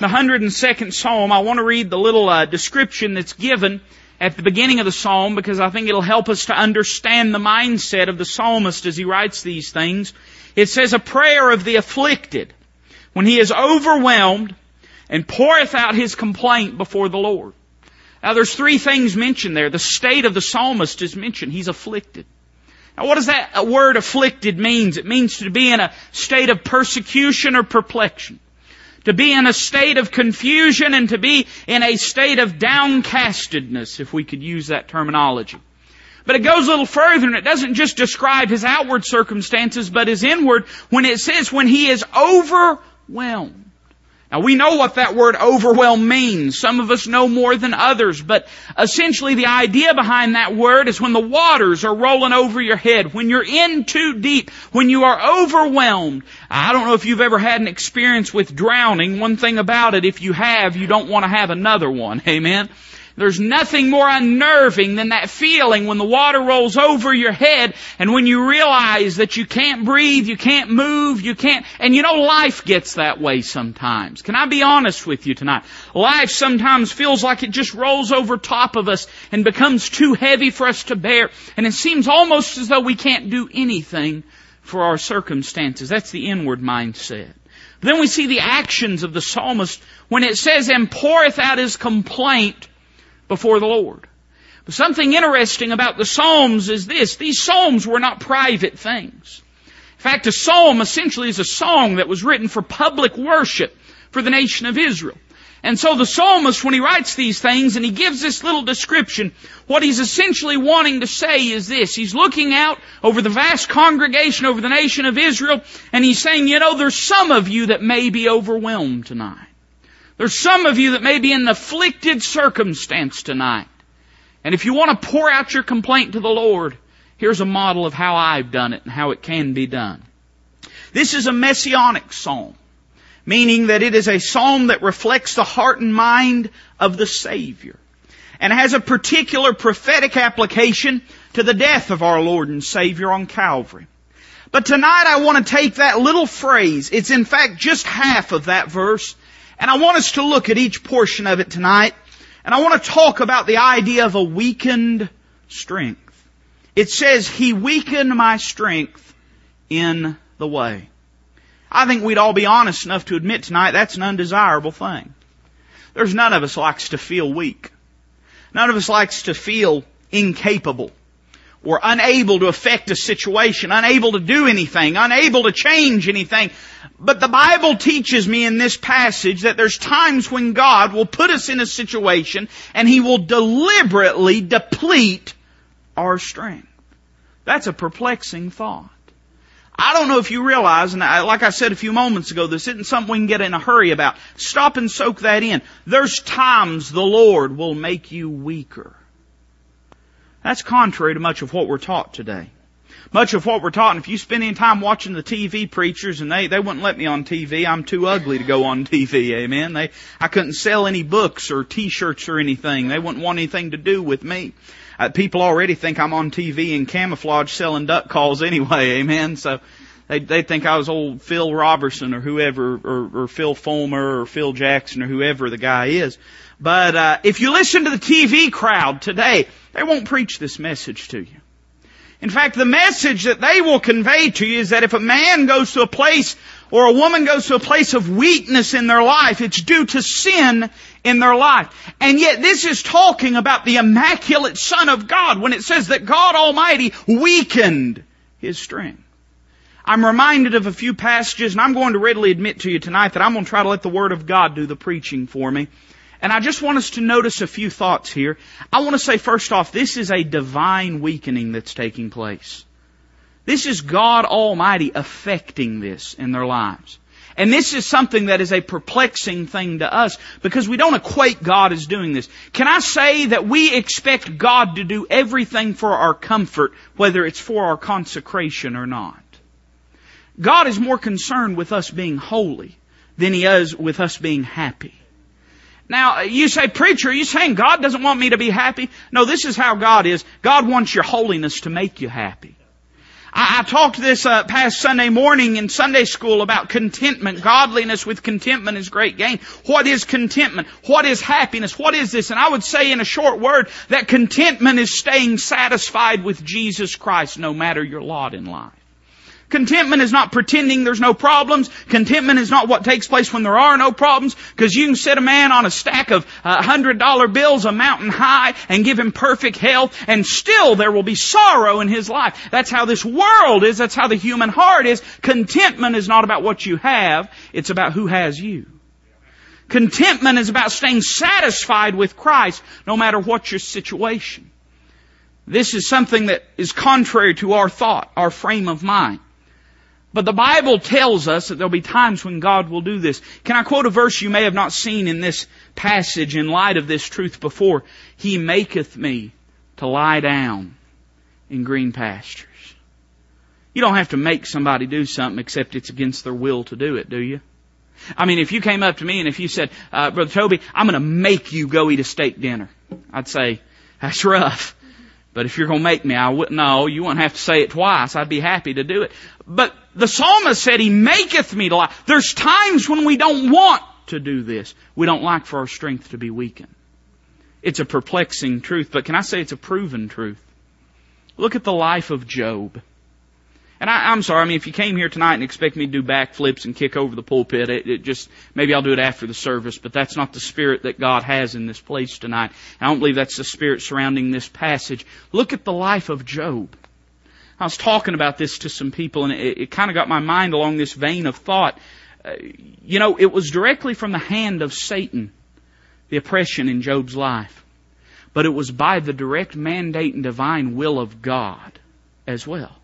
the 102nd Psalm, I want to read the little uh, description that's given at the beginning of the Psalm because I think it'll help us to understand the mindset of the psalmist as he writes these things. It says, a prayer of the afflicted when he is overwhelmed and poureth out his complaint before the Lord. Now there's three things mentioned there. The state of the psalmist is mentioned. He's afflicted. Now what does that word afflicted means? It means to be in a state of persecution or perplexion to be in a state of confusion and to be in a state of downcastedness, if we could use that terminology. But it goes a little further and it doesn't just describe his outward circumstances, but his inward when it says when he is overwhelmed. Now we know what that word overwhelm means. Some of us know more than others, but essentially the idea behind that word is when the waters are rolling over your head, when you're in too deep, when you are overwhelmed. I don't know if you've ever had an experience with drowning. One thing about it, if you have, you don't want to have another one. Amen. There's nothing more unnerving than that feeling when the water rolls over your head and when you realize that you can't breathe, you can't move, you can't, and you know life gets that way sometimes. Can I be honest with you tonight? Life sometimes feels like it just rolls over top of us and becomes too heavy for us to bear and it seems almost as though we can't do anything for our circumstances. That's the inward mindset. Then we see the actions of the psalmist when it says, and poureth out his complaint before the Lord. But something interesting about the Psalms is this. These Psalms were not private things. In fact, a Psalm essentially is a song that was written for public worship for the nation of Israel. And so the psalmist, when he writes these things and he gives this little description, what he's essentially wanting to say is this. He's looking out over the vast congregation, over the nation of Israel, and he's saying, you know, there's some of you that may be overwhelmed tonight. There's some of you that may be in an afflicted circumstance tonight. And if you want to pour out your complaint to the Lord, here's a model of how I've done it and how it can be done. This is a messianic psalm, meaning that it is a psalm that reflects the heart and mind of the Savior and has a particular prophetic application to the death of our Lord and Savior on Calvary. But tonight I want to take that little phrase, it's in fact just half of that verse, and I want us to look at each portion of it tonight. And I want to talk about the idea of a weakened strength. It says, He weakened my strength in the way. I think we'd all be honest enough to admit tonight that's an undesirable thing. There's none of us likes to feel weak. None of us likes to feel incapable or unable to affect a situation, unable to do anything, unable to change anything. But the Bible teaches me in this passage that there's times when God will put us in a situation and He will deliberately deplete our strength. That's a perplexing thought. I don't know if you realize, and I, like I said a few moments ago, this isn't something we can get in a hurry about. Stop and soak that in. There's times the Lord will make you weaker. That's contrary to much of what we're taught today. Much of what we're taught, and if you spend any time watching the TV preachers, and they, they wouldn't let me on TV, I'm too ugly to go on TV, amen. They, I couldn't sell any books or t-shirts or anything. They wouldn't want anything to do with me. Uh, people already think I'm on TV in camouflage selling duck calls anyway, amen. So, they they think I was old Phil Robertson or whoever, or, or Phil Fulmer or Phil Jackson or whoever the guy is. But uh, if you listen to the TV crowd today, they won't preach this message to you. In fact, the message that they will convey to you is that if a man goes to a place or a woman goes to a place of weakness in their life, it's due to sin in their life. And yet this is talking about the immaculate Son of God when it says that God Almighty weakened His strength. I'm reminded of a few passages and I'm going to readily admit to you tonight that I'm going to try to let the Word of God do the preaching for me. And I just want us to notice a few thoughts here. I want to say first off, this is a divine weakening that's taking place. This is God Almighty affecting this in their lives. And this is something that is a perplexing thing to us because we don't equate God as doing this. Can I say that we expect God to do everything for our comfort, whether it's for our consecration or not? God is more concerned with us being holy than He is with us being happy. Now, you say, preacher, you saying God doesn't want me to be happy? No, this is how God is. God wants your holiness to make you happy. I, I talked this uh, past Sunday morning in Sunday school about contentment. Godliness with contentment is great gain. What is contentment? What is happiness? What is this? And I would say in a short word that contentment is staying satisfied with Jesus Christ no matter your lot in life. Contentment is not pretending there's no problems. Contentment is not what takes place when there are no problems. Because you can set a man on a stack of uh, hundred dollar bills a mountain high and give him perfect health and still there will be sorrow in his life. That's how this world is. That's how the human heart is. Contentment is not about what you have. It's about who has you. Contentment is about staying satisfied with Christ no matter what your situation. This is something that is contrary to our thought, our frame of mind. But the Bible tells us that there'll be times when God will do this. Can I quote a verse you may have not seen in this passage in light of this truth before? He maketh me to lie down in green pastures. You don't have to make somebody do something except it's against their will to do it, do you? I mean, if you came up to me and if you said, uh, Brother Toby, I'm going to make you go eat a steak dinner, I'd say, that's rough. But if you're going to make me, I wouldn't, no, you wouldn't have to say it twice. I'd be happy to do it. But the psalmist said, He maketh me to lie. There's times when we don't want to do this. We don't like for our strength to be weakened. It's a perplexing truth, but can I say it's a proven truth? Look at the life of Job. And I, am sorry, I mean, if you came here tonight and expect me to do backflips and kick over the pulpit, it, it, just, maybe I'll do it after the service, but that's not the spirit that God has in this place tonight. I don't believe that's the spirit surrounding this passage. Look at the life of Job. I was talking about this to some people and it, it kind of got my mind along this vein of thought. Uh, you know, it was directly from the hand of Satan, the oppression in Job's life. But it was by the direct mandate and divine will of God as well.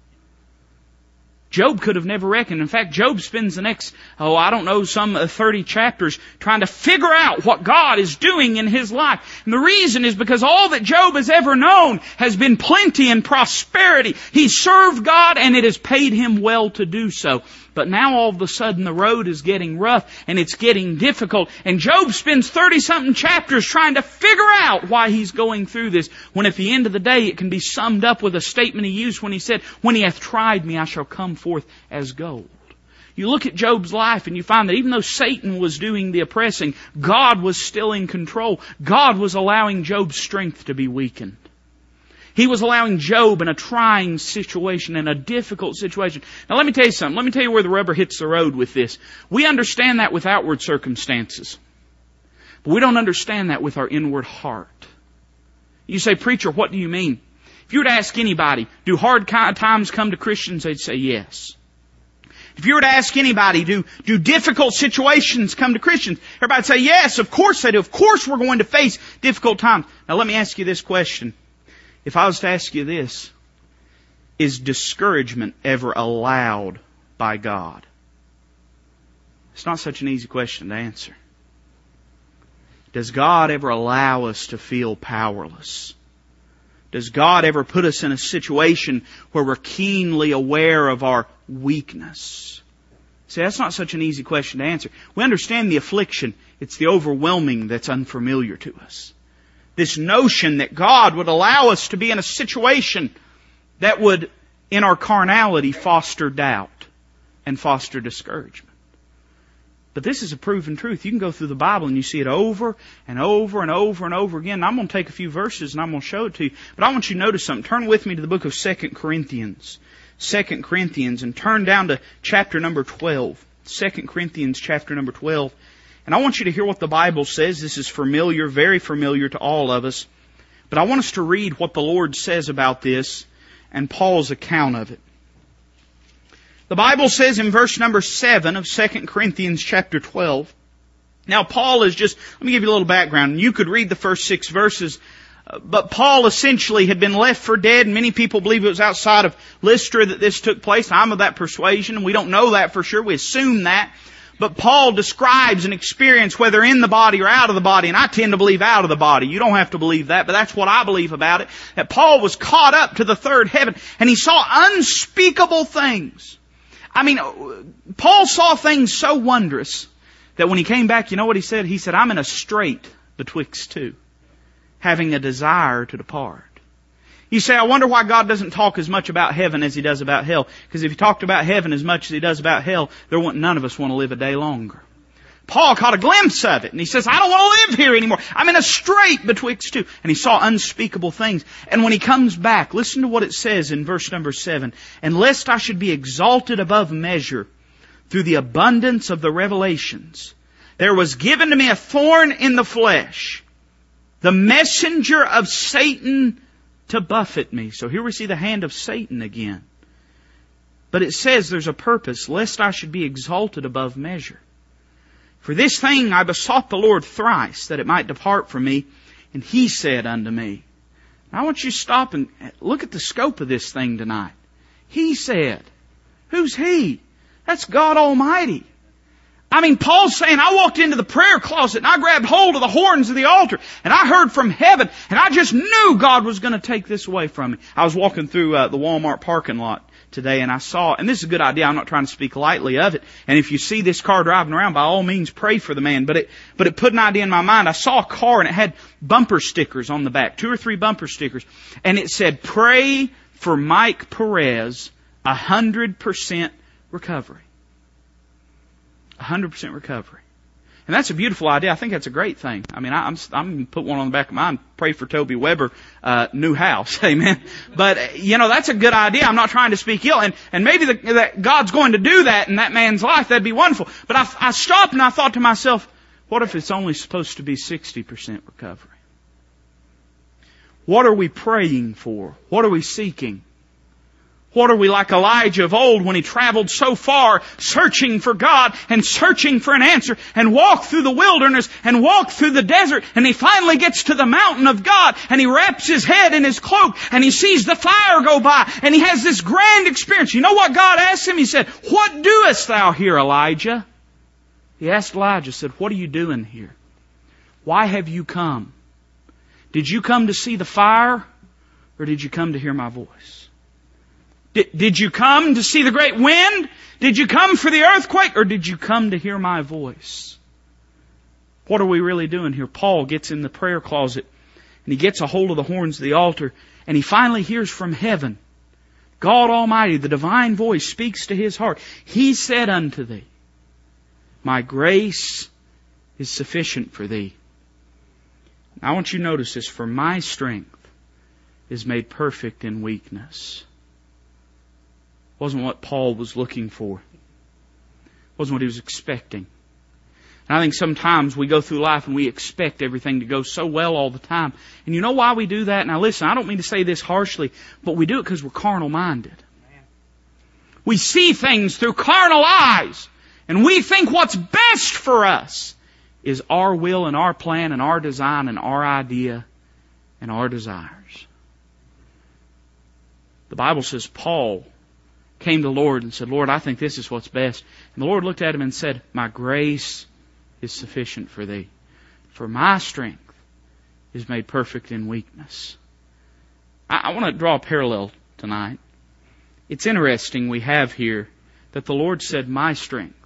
Job could have never reckoned. In fact, Job spends the next, oh, I don't know, some uh, 30 chapters trying to figure out what God is doing in his life. And the reason is because all that Job has ever known has been plenty and prosperity. He served God and it has paid him well to do so. But now all of a sudden the road is getting rough and it's getting difficult. And Job spends 30 something chapters trying to figure out why he's going through this. When at the end of the day it can be summed up with a statement he used when he said, when he hath tried me I shall come forth as gold. You look at Job's life and you find that even though Satan was doing the oppressing, God was still in control. God was allowing Job's strength to be weakened. He was allowing Job in a trying situation, in a difficult situation. Now let me tell you something. Let me tell you where the rubber hits the road with this. We understand that with outward circumstances. But we don't understand that with our inward heart. You say, preacher, what do you mean? If you were to ask anybody, do hard times come to Christians? They'd say yes. If you were to ask anybody, do, do difficult situations come to Christians? Everybody'd say yes, of course they do. Of course we're going to face difficult times. Now let me ask you this question. If I was to ask you this, is discouragement ever allowed by God? It's not such an easy question to answer. Does God ever allow us to feel powerless? Does God ever put us in a situation where we're keenly aware of our weakness? See, that's not such an easy question to answer. We understand the affliction. It's the overwhelming that's unfamiliar to us this notion that God would allow us to be in a situation that would, in our carnality, foster doubt and foster discouragement. But this is a proven truth. You can go through the Bible and you see it over and over and over and over again. And I'm going to take a few verses and I'm going to show it to you. But I want you to notice something. Turn with me to the book of 2 Corinthians. 2 Corinthians and turn down to chapter number 12. 2 Corinthians chapter number 12. And I want you to hear what the Bible says. This is familiar, very familiar to all of us. But I want us to read what the Lord says about this and Paul's account of it. The Bible says in verse number 7 of 2 Corinthians chapter 12, now Paul is just, let me give you a little background. You could read the first six verses, uh, but Paul essentially had been left for dead, many people believe it was outside of Lystra that this took place. I'm of that persuasion, and we don't know that for sure. We assume that. But Paul describes an experience whether in the body or out of the body, and I tend to believe out of the body. You don't have to believe that, but that's what I believe about it. That Paul was caught up to the third heaven, and he saw unspeakable things. I mean, Paul saw things so wondrous that when he came back, you know what he said? He said, I'm in a strait betwixt two, having a desire to depart. You say, I wonder why God doesn't talk as much about heaven as He does about hell. Because if He talked about heaven as much as He does about hell, there wouldn't none of us want to live a day longer. Paul caught a glimpse of it and he says, I don't want to live here anymore. I'm in a strait betwixt two. And he saw unspeakable things. And when he comes back, listen to what it says in verse number seven. And lest I should be exalted above measure through the abundance of the revelations, there was given to me a thorn in the flesh, the messenger of Satan to buffet me. So here we see the hand of Satan again. But it says there's a purpose, lest I should be exalted above measure. For this thing I besought the Lord thrice, that it might depart from me, and He said unto me. Now I want you to stop and look at the scope of this thing tonight. He said. Who's He? That's God Almighty. I mean, Paul's saying, I walked into the prayer closet and I grabbed hold of the horns of the altar and I heard from heaven and I just knew God was going to take this away from me. I was walking through uh, the Walmart parking lot today and I saw, and this is a good idea, I'm not trying to speak lightly of it, and if you see this car driving around, by all means pray for the man, but it, but it put an idea in my mind. I saw a car and it had bumper stickers on the back, two or three bumper stickers, and it said, pray for Mike Perez, a hundred percent recovery. 100% recovery. And that's a beautiful idea. I think that's a great thing. I mean, I, am I'm to put one on the back of mine. Pray for Toby Weber, uh, new house. Amen. But you know, that's a good idea. I'm not trying to speak ill, and and maybe the, that God's going to do that in that man's life. That'd be wonderful. But I, I stopped and I thought to myself, what if it's only supposed to be 60% recovery? What are we praying for? What are we seeking? What are we like Elijah of old when he traveled so far searching for God and searching for an answer and walked through the wilderness and walked through the desert and he finally gets to the mountain of God and he wraps his head in his cloak and he sees the fire go by and he has this grand experience. You know what God asked him? He said, What doest thou here, Elijah? He asked Elijah, said, What are you doing here? Why have you come? Did you come to see the fire or did you come to hear my voice? Did, did you come to see the great wind? Did you come for the earthquake? Or did you come to hear my voice? What are we really doing here? Paul gets in the prayer closet and he gets a hold of the horns of the altar and he finally hears from heaven. God Almighty, the divine voice speaks to his heart. He said unto thee, My grace is sufficient for thee. I want you to notice this, for my strength is made perfect in weakness wasn't what Paul was looking for. Wasn't what he was expecting. And I think sometimes we go through life and we expect everything to go so well all the time. And you know why we do that? Now listen, I don't mean to say this harshly, but we do it because we're carnal minded. We see things through carnal eyes. And we think what's best for us is our will and our plan and our design and our idea and our desires. The Bible says Paul came to the Lord and said, Lord, I think this is what's best. And the Lord looked at him and said, My grace is sufficient for thee. For my strength is made perfect in weakness. I, I want to draw a parallel tonight. It's interesting we have here that the Lord said, My strength.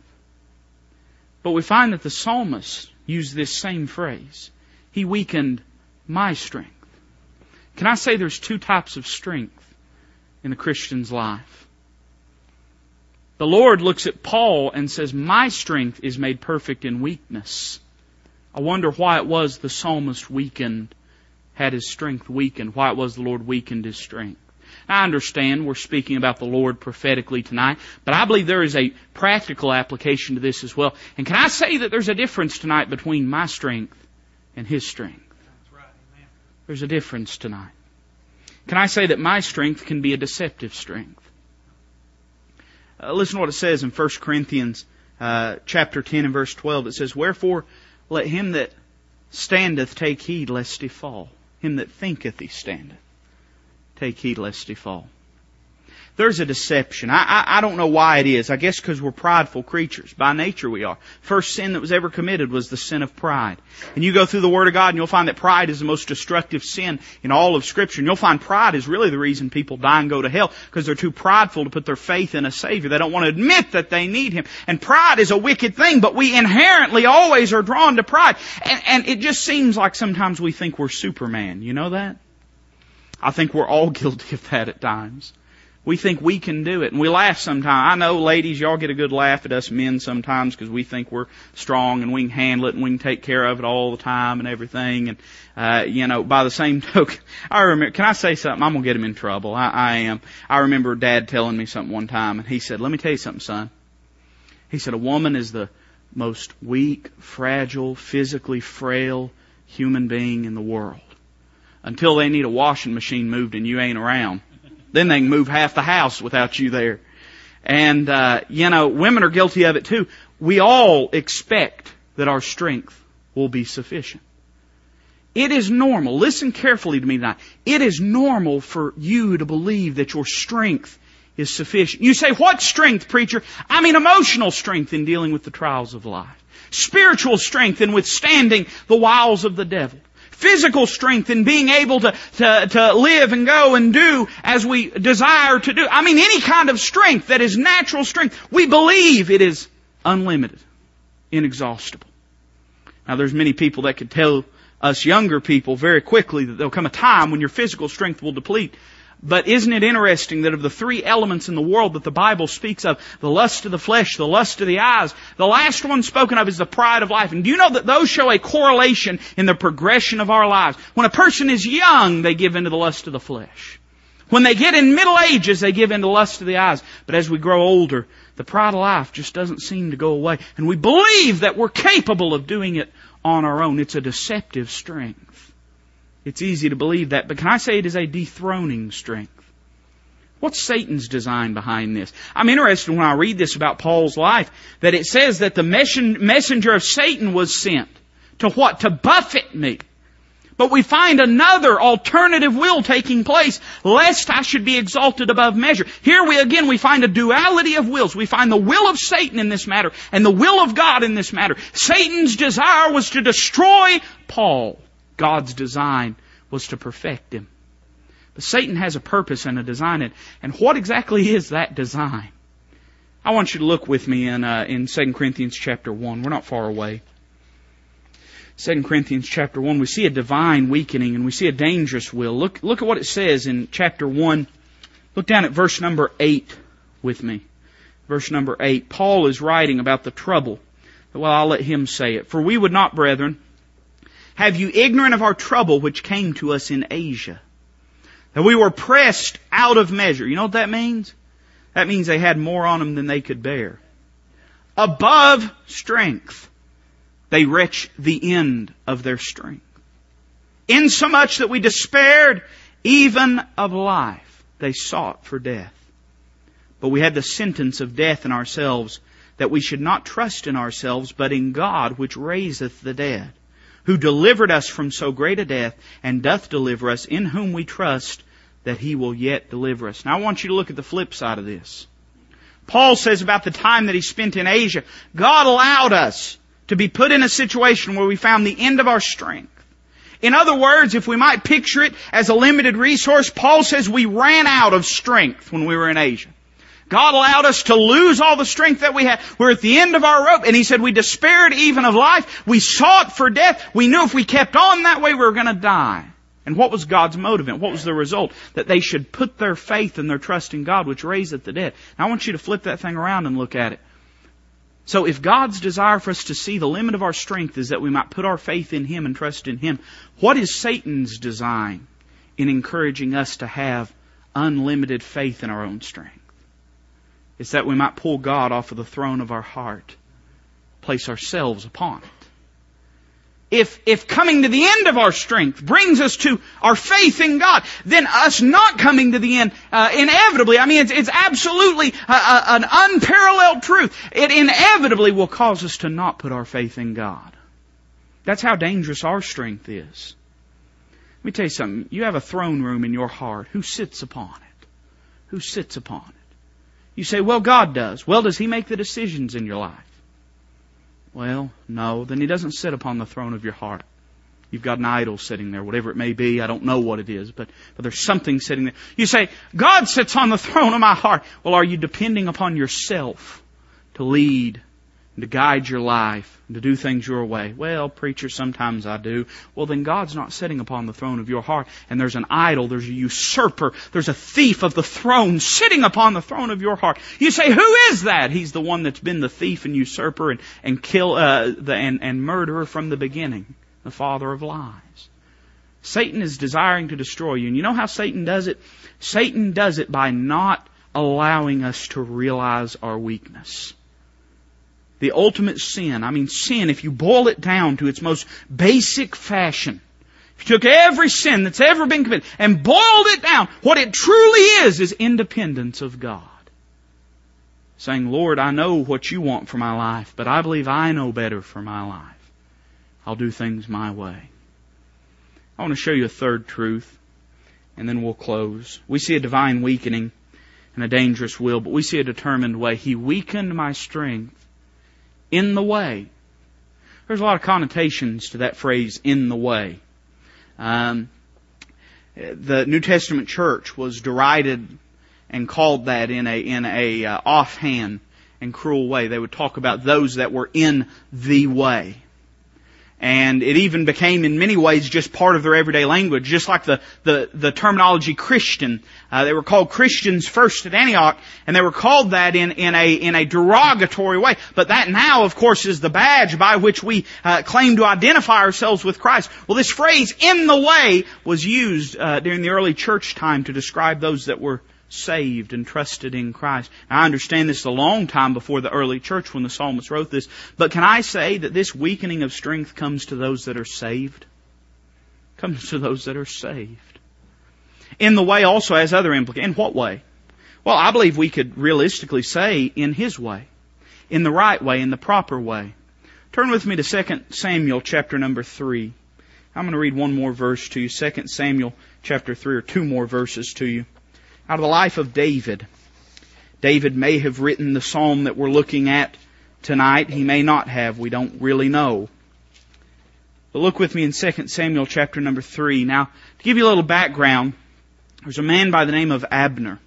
But we find that the psalmist used this same phrase. He weakened my strength. Can I say there's two types of strength in the Christian's life? The Lord looks at Paul and says, My strength is made perfect in weakness. I wonder why it was the psalmist weakened, had his strength weakened, why it was the Lord weakened his strength. I understand we're speaking about the Lord prophetically tonight, but I believe there is a practical application to this as well. And can I say that there's a difference tonight between my strength and His strength? There's a difference tonight. Can I say that my strength can be a deceptive strength? Uh, listen to what it says in 1 Corinthians uh, chapter 10 and verse 12. It says, Wherefore let him that standeth take heed lest he fall. Him that thinketh he standeth, take heed lest he fall there's a deception. I, I, I don't know why it is. I guess because we're prideful creatures. By nature we are. First sin that was ever committed was the sin of pride. And you go through the Word of God and you'll find that pride is the most destructive sin in all of Scripture. And you'll find pride is really the reason people die and go to hell because they're too prideful to put their faith in a Savior. They don't want to admit that they need Him. And pride is a wicked thing, but we inherently always are drawn to pride. And, and it just seems like sometimes we think we're Superman. You know that? I think we're all guilty of that at times. We think we can do it, and we laugh sometimes. I know, ladies, y'all get a good laugh at us men sometimes because we think we're strong and we can handle it and we can take care of it all the time and everything. And uh, you know, by the same token, I remember. Can I say something? I'm gonna get him in trouble. I, I am. I remember Dad telling me something one time, and he said, "Let me tell you something, son." He said, "A woman is the most weak, fragile, physically frail human being in the world." Until they need a washing machine moved and you ain't around. Then they can move half the house without you there. And, uh, you know, women are guilty of it too. We all expect that our strength will be sufficient. It is normal. Listen carefully to me tonight. It is normal for you to believe that your strength is sufficient. You say, what strength, preacher? I mean emotional strength in dealing with the trials of life. Spiritual strength in withstanding the wiles of the devil physical strength in being able to, to, to live and go and do as we desire to do. I mean, any kind of strength that is natural strength. We believe it is unlimited, inexhaustible. Now there's many people that could tell us younger people very quickly that there'll come a time when your physical strength will deplete. But isn't it interesting that of the three elements in the world that the Bible speaks of, the lust of the flesh, the lust of the eyes, the last one spoken of is the pride of life. And do you know that those show a correlation in the progression of our lives? When a person is young, they give into the lust of the flesh. When they get in middle ages, they give into the lust of the eyes. But as we grow older, the pride of life just doesn't seem to go away. And we believe that we're capable of doing it on our own. It's a deceptive strength. It's easy to believe that, but can I say it is a dethroning strength? What's Satan's design behind this? I'm interested when I read this about Paul's life that it says that the messenger of Satan was sent. To what? To buffet me. But we find another alternative will taking place, lest I should be exalted above measure. Here we again, we find a duality of wills. We find the will of Satan in this matter and the will of God in this matter. Satan's desire was to destroy Paul. God's design was to perfect him. But Satan has a purpose and a design, and what exactly is that design? I want you to look with me in uh, in 2 Corinthians chapter 1. We're not far away. 2 Corinthians chapter 1, we see a divine weakening and we see a dangerous will. Look, look at what it says in chapter 1. Look down at verse number 8 with me. Verse number 8. Paul is writing about the trouble. Well, I'll let him say it. For we would not, brethren, have you ignorant of our trouble which came to us in Asia? That we were pressed out of measure. You know what that means? That means they had more on them than they could bear. Above strength. They reached the end of their strength. Insomuch that we despaired even of life. They sought for death. But we had the sentence of death in ourselves that we should not trust in ourselves, but in God which raiseth the dead who delivered us from so great a death and doth deliver us, in whom we trust that he will yet deliver us. Now I want you to look at the flip side of this. Paul says about the time that he spent in Asia, God allowed us to be put in a situation where we found the end of our strength. In other words, if we might picture it as a limited resource, Paul says we ran out of strength when we were in Asia. God allowed us to lose all the strength that we had. We're at the end of our rope. And He said we despaired even of life. We sought for death. We knew if we kept on that way we were going to die. And what was God's motive and what was the result? That they should put their faith and their trust in God, which raiseth the dead. Now I want you to flip that thing around and look at it. So if God's desire for us to see the limit of our strength is that we might put our faith in Him and trust in Him, what is Satan's design in encouraging us to have unlimited faith in our own strength? Is that we might pull God off of the throne of our heart, place ourselves upon it. If, if coming to the end of our strength brings us to our faith in God, then us not coming to the end, uh, inevitably, I mean, it's, it's absolutely a, a, an unparalleled truth. It inevitably will cause us to not put our faith in God. That's how dangerous our strength is. Let me tell you something. You have a throne room in your heart. Who sits upon it? Who sits upon it? You say, well, God does. Well, does He make the decisions in your life? Well, no. Then He doesn't sit upon the throne of your heart. You've got an idol sitting there, whatever it may be. I don't know what it is, but, but there's something sitting there. You say, God sits on the throne of my heart. Well, are you depending upon yourself to lead and to guide your life and to do things your way. Well, preacher, sometimes I do. Well, then God's not sitting upon the throne of your heart and there's an idol, there's a usurper, there's a thief of the throne sitting upon the throne of your heart. You say, who is that? He's the one that's been the thief and usurper and, and kill, uh, the, and, and murderer from the beginning. The father of lies. Satan is desiring to destroy you. And you know how Satan does it? Satan does it by not allowing us to realize our weakness the ultimate sin. I mean, sin, if you boil it down to its most basic fashion, if you took every sin that's ever been committed and boiled it down, what it truly is, is independence of God. Saying, Lord, I know what you want for my life, but I believe I know better for my life. I'll do things my way. I want to show you a third truth, and then we'll close. We see a divine weakening and a dangerous will, but we see a determined way. He weakened my strength in the way. There's a lot of connotations to that phrase, in the way. Um, the New Testament church was derided and called that in a in a uh, offhand and cruel way. They would talk about those that were in the way. And it even became in many ways just part of their everyday language, just like the, the, the terminology Christian. Uh, they were called Christians first at Antioch, and they were called that in, in a, in a derogatory way. But that now, of course, is the badge by which we uh, claim to identify ourselves with Christ. Well, this phrase, in the way, was used uh, during the early church time to describe those that were saved and trusted in Christ. Now, I understand this a long time before the early church when the psalmist wrote this, but can I say that this weakening of strength comes to those that are saved? Comes to those that are saved. In the way also has other implications. In what way? Well, I believe we could realistically say in His way. In the right way, in the proper way. Turn with me to 2 Samuel chapter number 3. I'm going to read one more verse to you. 2 Samuel chapter 3 or two more verses to you out of the life of David. David may have written the psalm that we're looking at tonight. He may not have. We don't really know. But look with me in 2 Samuel chapter number 3. Now, to give you a little background, there's a man by the name of Abner.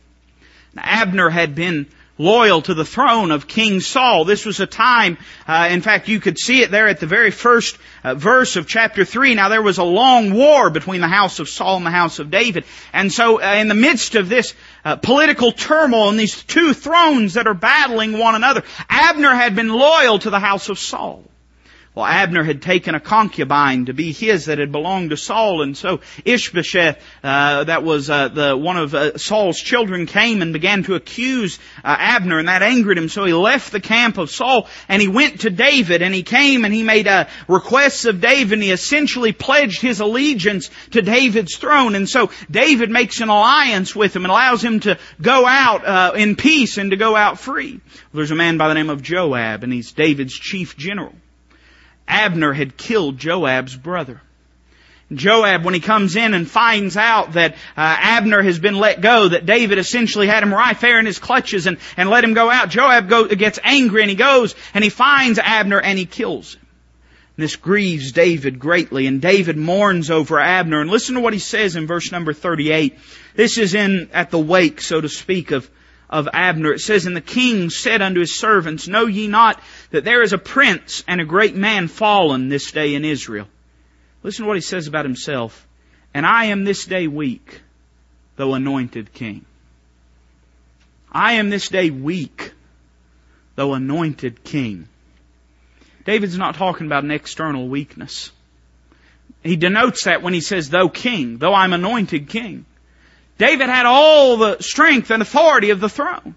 Now, Abner had been loyal to the throne of King Saul. This was a time, uh, in fact, you could see it there at the very first uh, verse of chapter 3. Now there was a long war between the house of Saul and the house of David. And so uh, in the midst of this uh, political turmoil and these two thrones that are battling one another, Abner had been loyal to the house of Saul. Well, Abner had taken a concubine to be his that had belonged to Saul, and so Ishbosheth, uh, that was uh, the one of uh, Saul's children, came and began to accuse uh, Abner, and that angered him. So he left the camp of Saul and he went to David, and he came and he made uh, requests of David, and he essentially pledged his allegiance to David's throne. And so David makes an alliance with him and allows him to go out uh, in peace and to go out free. Well, there's a man by the name of Joab, and he's David's chief general. Abner had killed Joab's brother. Joab, when he comes in and finds out that uh, Abner has been let go, that David essentially had him right there in his clutches and, and let him go out, Joab go, gets angry and he goes and he finds Abner and he kills him. And this grieves David greatly and David mourns over Abner. And listen to what he says in verse number 38. This is in, at the wake, so to speak, of, of Abner. It says, And the king said unto his servants, Know ye not that there is a prince and a great man fallen this day in Israel? Listen to what he says about himself. And I am this day weak, though anointed king. I am this day weak, though anointed king. David's not talking about an external weakness. He denotes that when he says, though king, though I'm anointed king. David had all the strength and authority of the throne.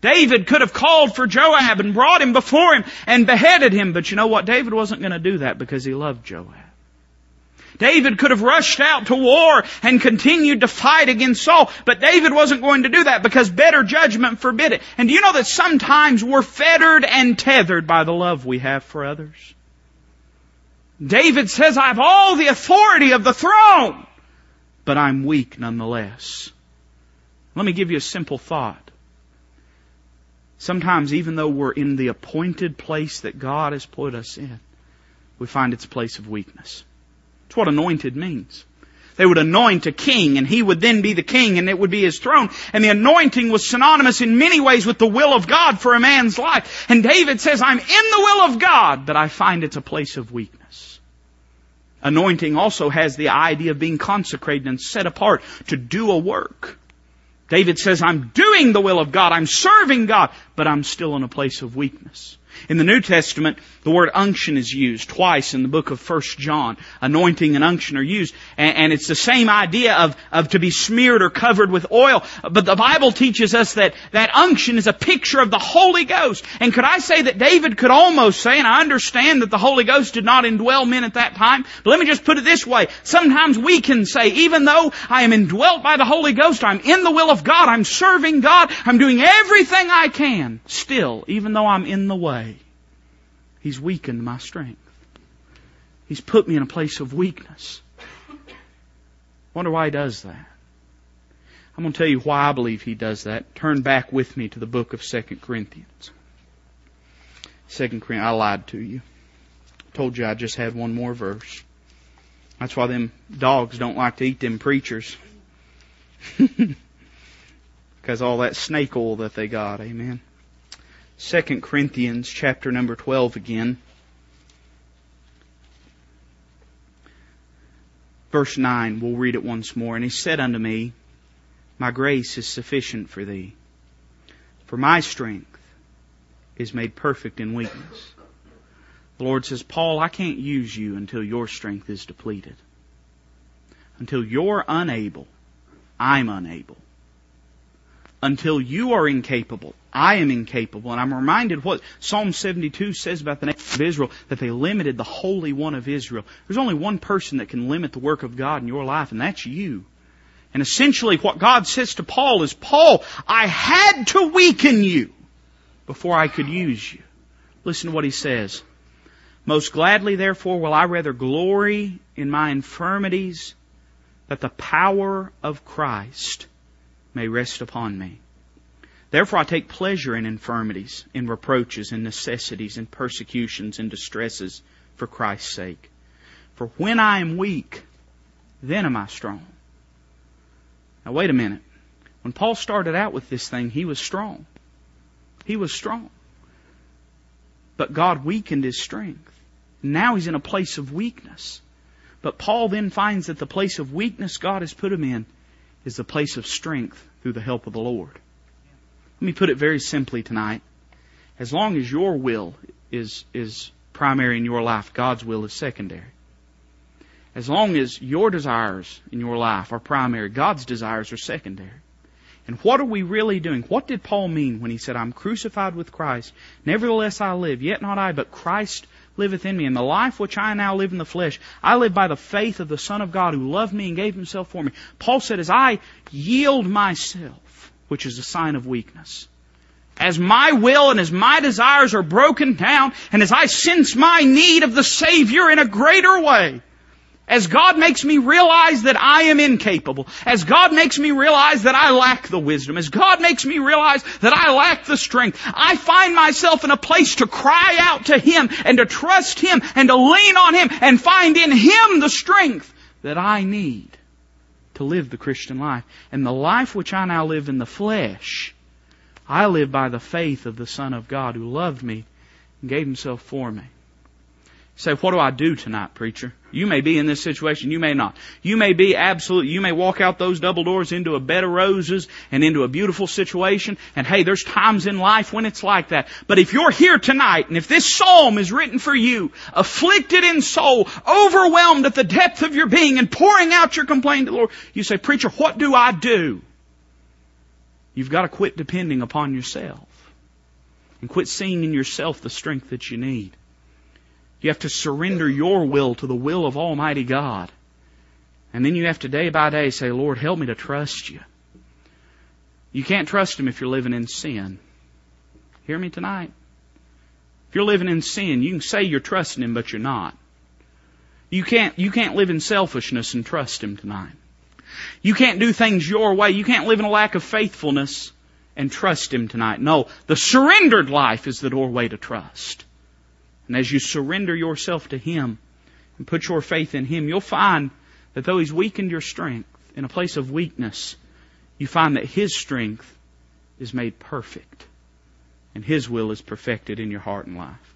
David could have called for Joab and brought him before him and beheaded him, but you know what? David wasn't going to do that because he loved Joab. David could have rushed out to war and continued to fight against Saul, but David wasn't going to do that because better judgment forbid it. And do you know that sometimes we're fettered and tethered by the love we have for others? David says, I have all the authority of the throne but I'm weak nonetheless. Let me give you a simple thought. Sometimes even though we're in the appointed place that God has put us in, we find it's a place of weakness. It's what anointed means. They would anoint a king and he would then be the king and it would be his throne. And the anointing was synonymous in many ways with the will of God for a man's life. And David says, I'm in the will of God, but I find it's a place of weakness. Anointing also has the idea of being consecrated and set apart to do a work. David says, I'm doing the will of God, I'm serving God, but I'm still in a place of weakness. In the New Testament, the word unction is used twice in the book of 1 John. Anointing and unction are used. And, it's the same idea of, of to be smeared or covered with oil. But the Bible teaches us that that unction is a picture of the Holy Ghost. And could I say that David could almost say, and I understand that the Holy Ghost did not indwell men at that time, but let me just put it this way. Sometimes we can say, even though I am indwelt by the Holy Ghost, I'm in the will of God, I'm serving God, I'm doing everything I can, still, even though I'm in the way, He's weakened my strength. He's put me in a place of weakness. Wonder why He does that. I'm going to tell you why I believe He does that. Turn back with me to the book of 2 Corinthians. 2 Corinthians, I lied to you. Told you I just had one more verse. That's why them dogs don't like to eat them preachers. because all that snake oil that they got, amen. 2 Corinthians chapter number 12 again. Verse 9, we'll read it once more. And he said unto me, My grace is sufficient for thee, for my strength is made perfect in weakness. The Lord says, Paul, I can't use you until your strength is depleted. Until you're unable, I'm unable until you are incapable. I am incapable. And I'm reminded what Psalm 72 says about the nation of Israel, that they limited the Holy One of Israel. There's only one person that can limit the work of God in your life, and that's you. And essentially what God says to Paul is, Paul, I had to weaken you before I could use you. Listen to what he says. Most gladly, therefore, will I rather glory in my infirmities that the power of Christ may rest upon me. Therefore I take pleasure in infirmities, in reproaches, in necessities, in persecutions, in distresses for Christ's sake. For when I am weak, then am I strong. Now wait a minute. When Paul started out with this thing, he was strong. He was strong. But God weakened his strength. Now he's in a place of weakness. But Paul then finds that the place of weakness God has put him in is the place of strength through the help of the Lord. Let me put it very simply tonight. As long as your will is, is primary in your life, God's will is secondary. As long as your desires in your life are primary, God's desires are secondary. And what are we really doing? What did Paul mean when he said, I'm crucified with Christ? Nevertheless I live, yet not I, but Christ liveth in me. And the life which I now live in the flesh, I live by the faith of the Son of God who loved me and gave himself for me. Paul said, as I yield myself, which is a sign of weakness, as my will and as my desires are broken down, and as I sense my need of the Savior in a greater way, as God makes me realize that I am incapable, as God makes me realize that I lack the wisdom, as God makes me realize that I lack the strength, I find myself in a place to cry out to Him and to trust Him and to lean on Him and find in Him the strength that I need to live the Christian life. And the life which I now live in the flesh, I live by the faith of the Son of God who loved me and gave Himself for me say, what do I do tonight, preacher? You may be in this situation, you may not. You may be absolute, you may walk out those double doors into a bed of roses and into a beautiful situation, and hey, there's times in life when it's like that. But if you're here tonight, and if this psalm is written for you, afflicted in soul, overwhelmed at the depth of your being, and pouring out your complaint to the Lord, you say, preacher, what do I do? You've got to quit depending upon yourself. And quit seeing in yourself the strength that you need. You have to surrender your will to the will of Almighty God. And then you have to day by day say, Lord, help me to trust you. You can't trust Him if you're living in sin. Hear me tonight? If you're living in sin, you can say you're trusting Him, but you're not. You can't, you can't live in selfishness and trust Him tonight. You can't do things your way. You can't live in a lack of faithfulness and trust Him tonight. No, the surrendered life is the doorway to trust. And as you surrender yourself to Him and put your faith in Him, you'll find that though He's weakened your strength, in a place of weakness, you find that His strength is made perfect and His will is perfected in your heart and life.